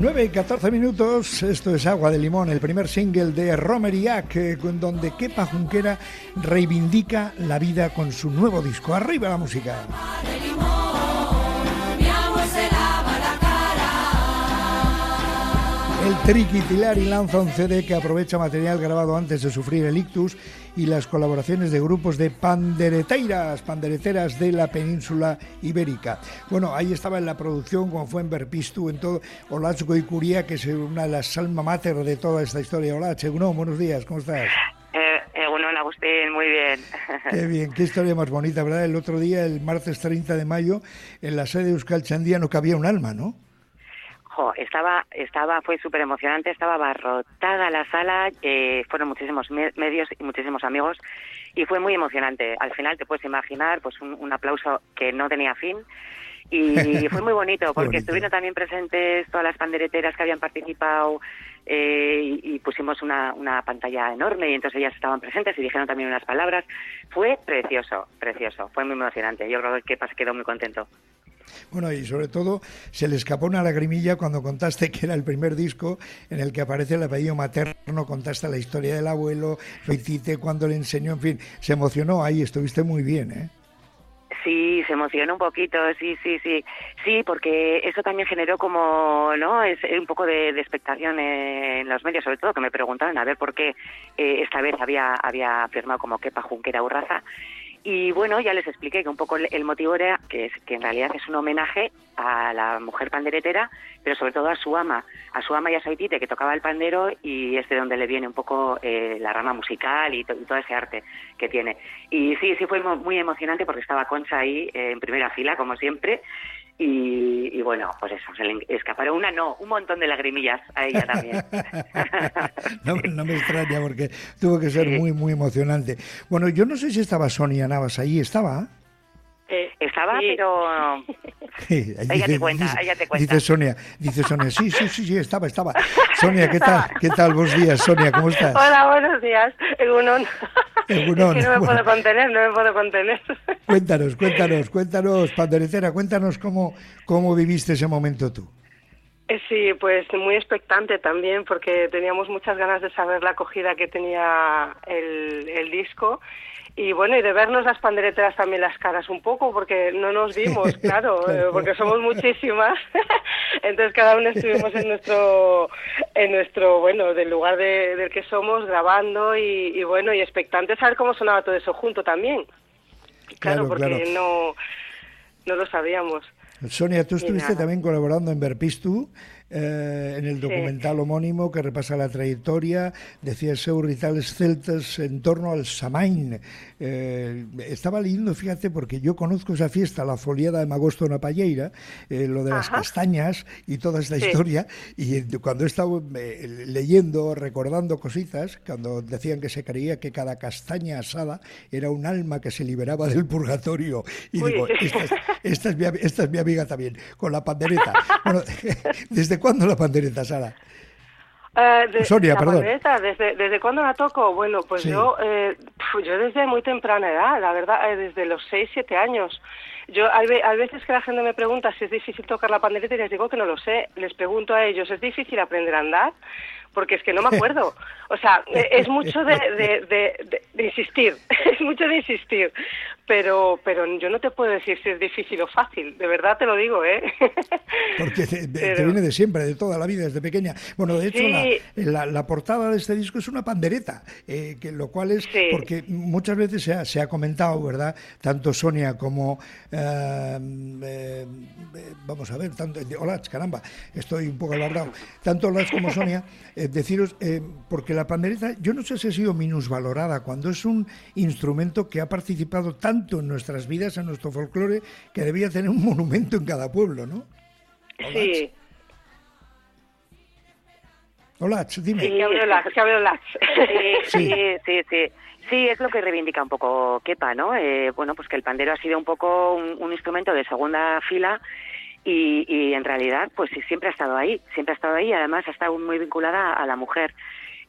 9 y 14 minutos, esto es Agua de Limón, el primer single de Romeriac, eh, donde Kepa Junquera reivindica la vida con su nuevo disco. Arriba la música. El Triqui Tilari lanza un CD que aprovecha material grabado antes de sufrir el ictus y las colaboraciones de grupos de pandereteiras, pandereteras de la península ibérica. Bueno, ahí estaba en la producción, como fue en Berpistu, en todo, Olacho y Curía, que es una de las alma mater de toda esta historia. Hola, Uno, buenos días, ¿cómo estás? Eh, eh, Agustín, muy bien. Qué bien, qué historia más bonita, ¿verdad? El otro día, el martes 30 de mayo, en la sede de Euskal Chandía no cabía un alma, ¿no? Estaba, estaba, fue súper emocionante, estaba abarrotada la sala, eh, fueron muchísimos medios y muchísimos amigos y fue muy emocionante. Al final te puedes imaginar, pues un, aplauso que no tenía fin y fue muy bonito porque estuvieron también presentes todas las pandereteras que habían participado eh, y, pusimos una, una pantalla enorme y entonces ellas estaban presentes y dijeron también unas palabras. Fue precioso, precioso, fue muy emocionante. Yo creo que quedó muy contento. Bueno, y sobre todo se le escapó una lagrimilla cuando contaste que era el primer disco en el que aparece el apellido materno, contaste la historia del abuelo, lo hiciste cuando le enseñó, en fin, se emocionó ahí, estuviste muy bien, ¿eh? Sí, se emocionó un poquito, sí, sí, sí, sí, porque eso también generó como, ¿no? Es un poco de, expectación en los medios, sobre todo que me preguntaron a ver por qué eh, esta vez había había firmado como Kepa Junquera Urraza y bueno, ya les expliqué que un poco el motivo era que, es, que en realidad es un homenaje a la mujer panderetera, pero sobre todo a su ama, a su ama y a Saitite, que tocaba el pandero y es de donde le viene un poco eh, la rama musical y, todo ese arte que tiene. Y sí, sí fue muy emocionante porque estaba Concha ahí eh, en primera fila, como siempre, y, bueno, pues eso, se le escaparon una, no, un montón de lagrimillas a ella también. no, me extraña porque tuvo que ser muy, muy emocionante. Bueno, yo no sé si estaba Sonia Navas ahí, ¿estaba? Eh, estaba, pero ella te cuenta, dice, ella te cuenta. Dice Sonia, dice Sonia, sí, sí, sí, sí, estaba, estaba. Sonia, ¿qué tal? ¿Qué tal? Buenos días, Sonia, ¿cómo estás? Hola, buenos días. Egunon. Egunon. Es que no me puedo contener, no me puedo contener. Cuéntanos, cuéntanos, cuéntanos, panderetera, cuéntanos cómo, cómo viviste ese momento tú. Eh, sí, pues muy expectante también, porque teníamos muchas ganas de saber la acogida que tenía el, el disco y bueno, y de vernos las pandereteras también las caras un poco, porque no nos vimos, claro, porque somos muchísimas. Entonces cada uno estuvimos en nuestro, en nuestro, bueno, del lugar de, del que somos, grabando y, bueno, y expectante saber cómo sonaba todo eso junto también. Claro, porque no, no lo sabíamos. Sonia, tú estuviste también colaborando en Verpistu eh, en el documental homónimo que repasa la trayectoria, decía seu ritales celtas en torno al Samain. Eh, estaba leyendo, fíjate, porque yo conozco esa fiesta, la foliada de Magosto en Palleira, eh, lo de las castañas y toda esta historia, y cuando he estado leyendo, recordando cositas, cuando decían que se creía que cada castaña asada era un alma que se liberaba del purgatorio, y digo, esta es, mi, esta es mi amiga también, con la pandereta. Bueno, desde cuándo la pandereta, Sara? Uh, Sonia, perdón. ¿desde, ¿Desde cuándo la toco? Bueno, pues yo, eh, yo desde muy temprana edad, la verdad, eh, desde los 6, 7 años. Yo, hay, veces que la gente me pregunta si es difícil tocar la pandereta y les digo que no lo sé. Les pregunto a ellos, ¿es difícil aprender a andar? Porque es que no me acuerdo. O sea, es mucho de, de, de, insistir, es mucho de insistir, pero, pero yo no te puedo decir si es difícil o fácil, de verdad te lo digo, ¿eh? Porque te, viene de siempre, de toda la vida, desde pequeña. Bueno, de hecho, la, la, portada de este disco es una pandereta, eh, que, lo cual es, porque muchas veces se ha, se ha, comentado, ¿verdad? Tanto Sonia como, eh, eh, vamos a ver, tanto, hola, caramba, estoy un poco alargado, tanto Olach como Sonia, deciros, eh, porque la pandereta, yo no sé si ha sido minusvalorada, cuando es un instrumento que ha participado tanto en nuestras vidas, en nuestro folclore, que debía tener un monumento en cada pueblo, ¿no? Sí. Hola, dime. Sí, sí, sí, sí. Sí, es lo que reivindica un poco Kepa, ¿no? Eh, bueno, pues que el pandero ha sido un poco un instrumento de segunda fila y, en realidad, pues sí, siempre ha estado ahí, siempre ha estado ahí y además ha estado muy vinculada a la mujer.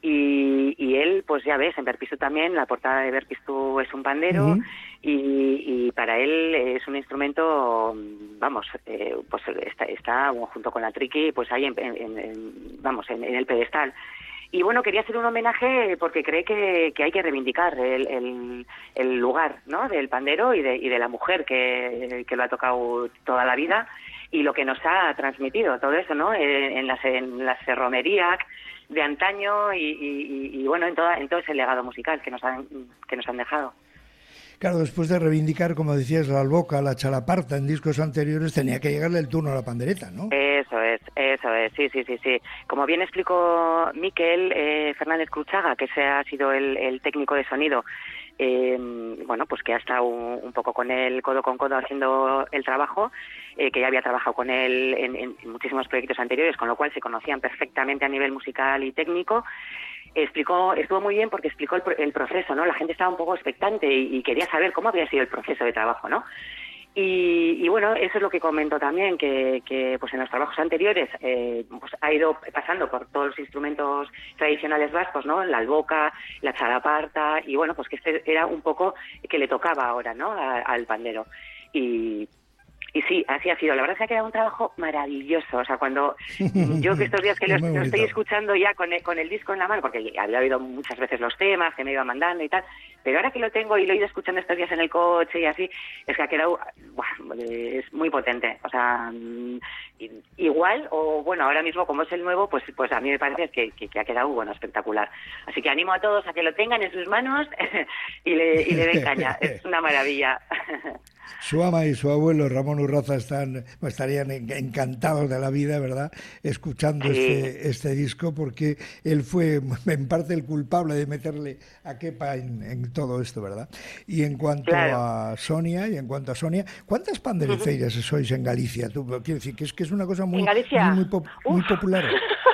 Y, y, él, pues ya ves, en Verpistu también, la portada de Verpistu es un pandero y, para él es un instrumento, vamos, eh, pues está, está, junto con la triqui, pues ahí, en, vamos, en, el pedestal. Y bueno, quería hacer un homenaje porque cree que, que hay que reivindicar el, el, lugar ¿no? del pandero y de, y de la mujer que, que lo ha tocado toda la vida y lo que nos ha transmitido todo eso, ¿no? Eh, en las, en las romerías de antaño y, bueno, en, toda, en todo ese legado musical que nos han, que nos han dejado. Claro, después de reivindicar, como decías, la alboca, la chalaparta en discos anteriores, tenía que llegarle el turno a la pandereta, ¿no? Eso es, eso es, sí, sí, sí, sí. Como bien explicó Miquel eh, Fernández Cruchaga, que ese ha sido el, técnico de sonido, eh, bueno, pues que ha estado un, poco con él codo con codo haciendo el trabajo, eh, que ya había trabajado con él en, en, muchísimos proyectos anteriores, con lo cual se conocían perfectamente a nivel musical y técnico explicó, estuvo muy bien porque explicó el, proceso, ¿no? La gente estaba un poco expectante y, quería saber cómo había sido el proceso de trabajo, ¿no? Y, bueno, eso es lo que comentó también, que, que pues en los trabajos anteriores eh, pues ha ido pasando por todos los instrumentos tradicionales vascos, ¿no? La alboca, la chalaparta, y bueno, pues que este era un poco que le tocaba ahora, ¿no? al pandero. Y, y sí, así ha sido. La verdad es que ha quedado un trabajo maravilloso. O sea, cuando yo que estos días que lo, estoy escuchando ya con el, con el disco en la mano, porque había oído muchas veces los temas que me iba mandando y tal, pero ahora que lo tengo y lo he ido escuchando estos días en el coche y así, es que ha quedado, es muy potente. O sea, mm, igual, o bueno, ahora mismo como es el nuevo, pues pues a mí me parece que, que, ha quedado, bueno, espectacular. Así que animo a todos a que lo tengan en sus manos y le, y le den caña. es una maravilla. Su ama y su abuelo Ramón Urraza están, estarían encantados de la vida, ¿verdad? Escuchando este, este disco, porque él fue en parte el culpable de meterle a Kepa en, todo esto, ¿verdad? Y en cuanto a Sonia, y en cuanto a Sonia, ¿cuántas pandereceiras sois en Galicia? Tú, quiero decir que es que es una cosa muy, muy, muy popular.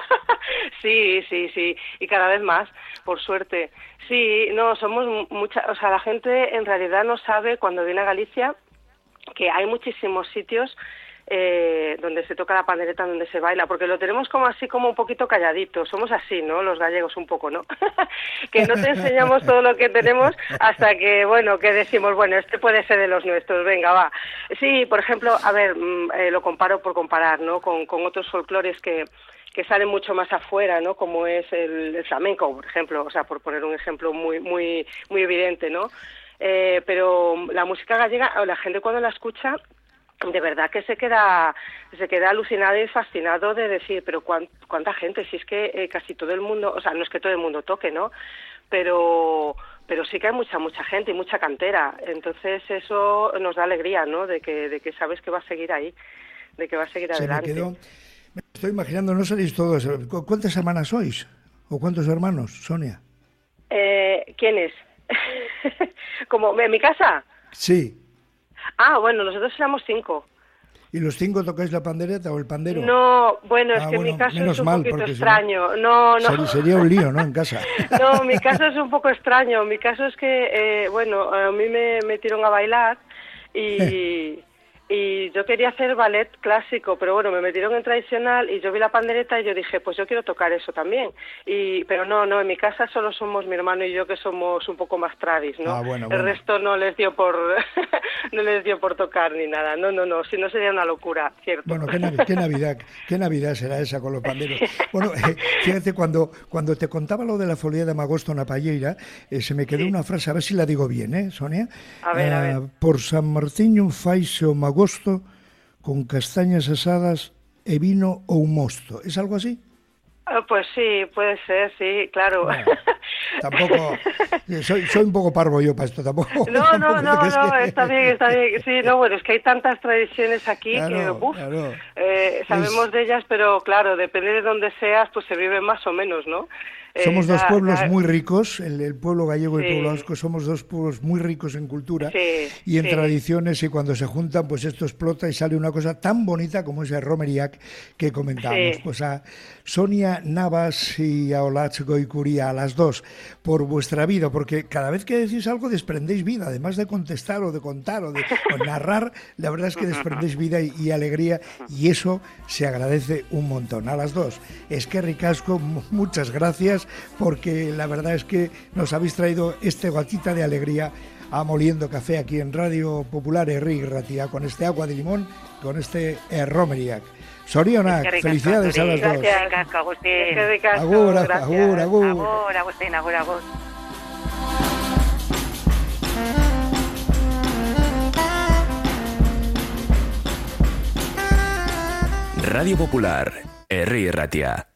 Sí, sí, sí, y cada vez más, por suerte. Sí, no, somos mucha, o sea, la gente en realidad no sabe cuando viene a Galicia que hay muchísimos sitios eh, donde se toca la pandereta, donde se baila, porque lo tenemos como así, como un poquito calladito. Somos así, ¿no? Los gallegos un poco, ¿no? que no te enseñamos todo lo que tenemos hasta que, bueno, que decimos, bueno, este puede ser de los nuestros, venga, va. Sí, por ejemplo, a ver, mm, eh, lo comparo por comparar, ¿no? Con, otros folclores que que salen mucho más afuera, ¿no? Como es el, el, flamenco, por ejemplo, o sea, por poner un ejemplo muy muy muy evidente, ¿no? Eh, pero la música gallega, la gente cuando la escucha, de verdad que se queda se queda alucinado y fascinado de decir, pero cuánta gente, si es que eh, casi todo el mundo, o sea, no es que todo el mundo toque, ¿no? Pero pero sí que hay mucha mucha gente y mucha cantera, entonces eso nos da alegría, ¿no? De que de que sabes que va a seguir ahí, de que va a seguir adelante. Me, estoy imaginando, no salís todos, ¿cuántas hermanas sois? ¿O cuántos hermanos, Sonia? Eh, ¿Quiénes? ¿Como en mi casa? Sí. Ah, bueno, nosotros éramos cinco. ¿Y los cinco tocáis la pandereta o el pandero? No, bueno, es ah, que mi caso es un poquito extraño. No, no. Sería un lío, ¿no? En casa. no, mi caso es un poco extraño. Mi caso es que, eh, bueno, a mí me metieron a bailar y... y yo quería hacer ballet clásico, pero bueno, me metieron en tradicional y yo vi la pandereta y yo dije, pues yo quiero tocar eso también. Y pero no, no, en mi casa solo somos mi hermano y yo que somos un poco más tradis, ¿no? Ah, bueno, El resto no les dio por no les dio por tocar ni nada. No, no, no, si no sería una locura, cierto. Bueno, qué, Navidad, qué Navidad será esa con los panderos. Bueno, eh, fíjate cuando cuando te contaba lo de la folía de Magosto na Palleira, eh, se me quedó una frase, a ver si la digo bien, ¿eh, Sonia? A ver, a ver. Ah, por San Martín un faixe o agosto con castañas asadas e vino ou mosto. ¿Es algo así? Ah, pues sí, puede ser, sí, claro. tampoco, soy, soy un poco parvo yo para esto, tampoco. No, no, no, no, está bien, está bien. Sí, no, bueno, es que hay tantas tradiciones aquí que, uff, eh, sabemos de ellas, pero claro, depende de dónde seas, pues se vive más o menos, ¿no? Somos dos pueblos muy ricos, el, pueblo gallego y el pueblo vasco somos dos pueblos muy ricos en cultura y en tradiciones y cuando se juntan pues esto explota y sale una cosa tan bonita como ese romeriac que comentamos. Pues a Sonia Navas y a Olach Goicuría, a las dos, por vuestra vida, porque cada vez que decís algo desprendéis vida, además de contestar o de contar o de narrar, la verdad es que desprendéis vida y, alegría y eso se agradece un montón. A las dos, es que ricasco, muchas gracias gracias porque la verdad es que nos habéis traído este gotita de alegría a Moliendo Café aquí en Radio Popular Herri Ratia con este agua de limón, con este romeriac. Sorionak, felicidades a las dos. Gracias, Agustín. Agur, agur, agur. Agur, Agustín, agur, agur. Radio Popular, Herri Ratia.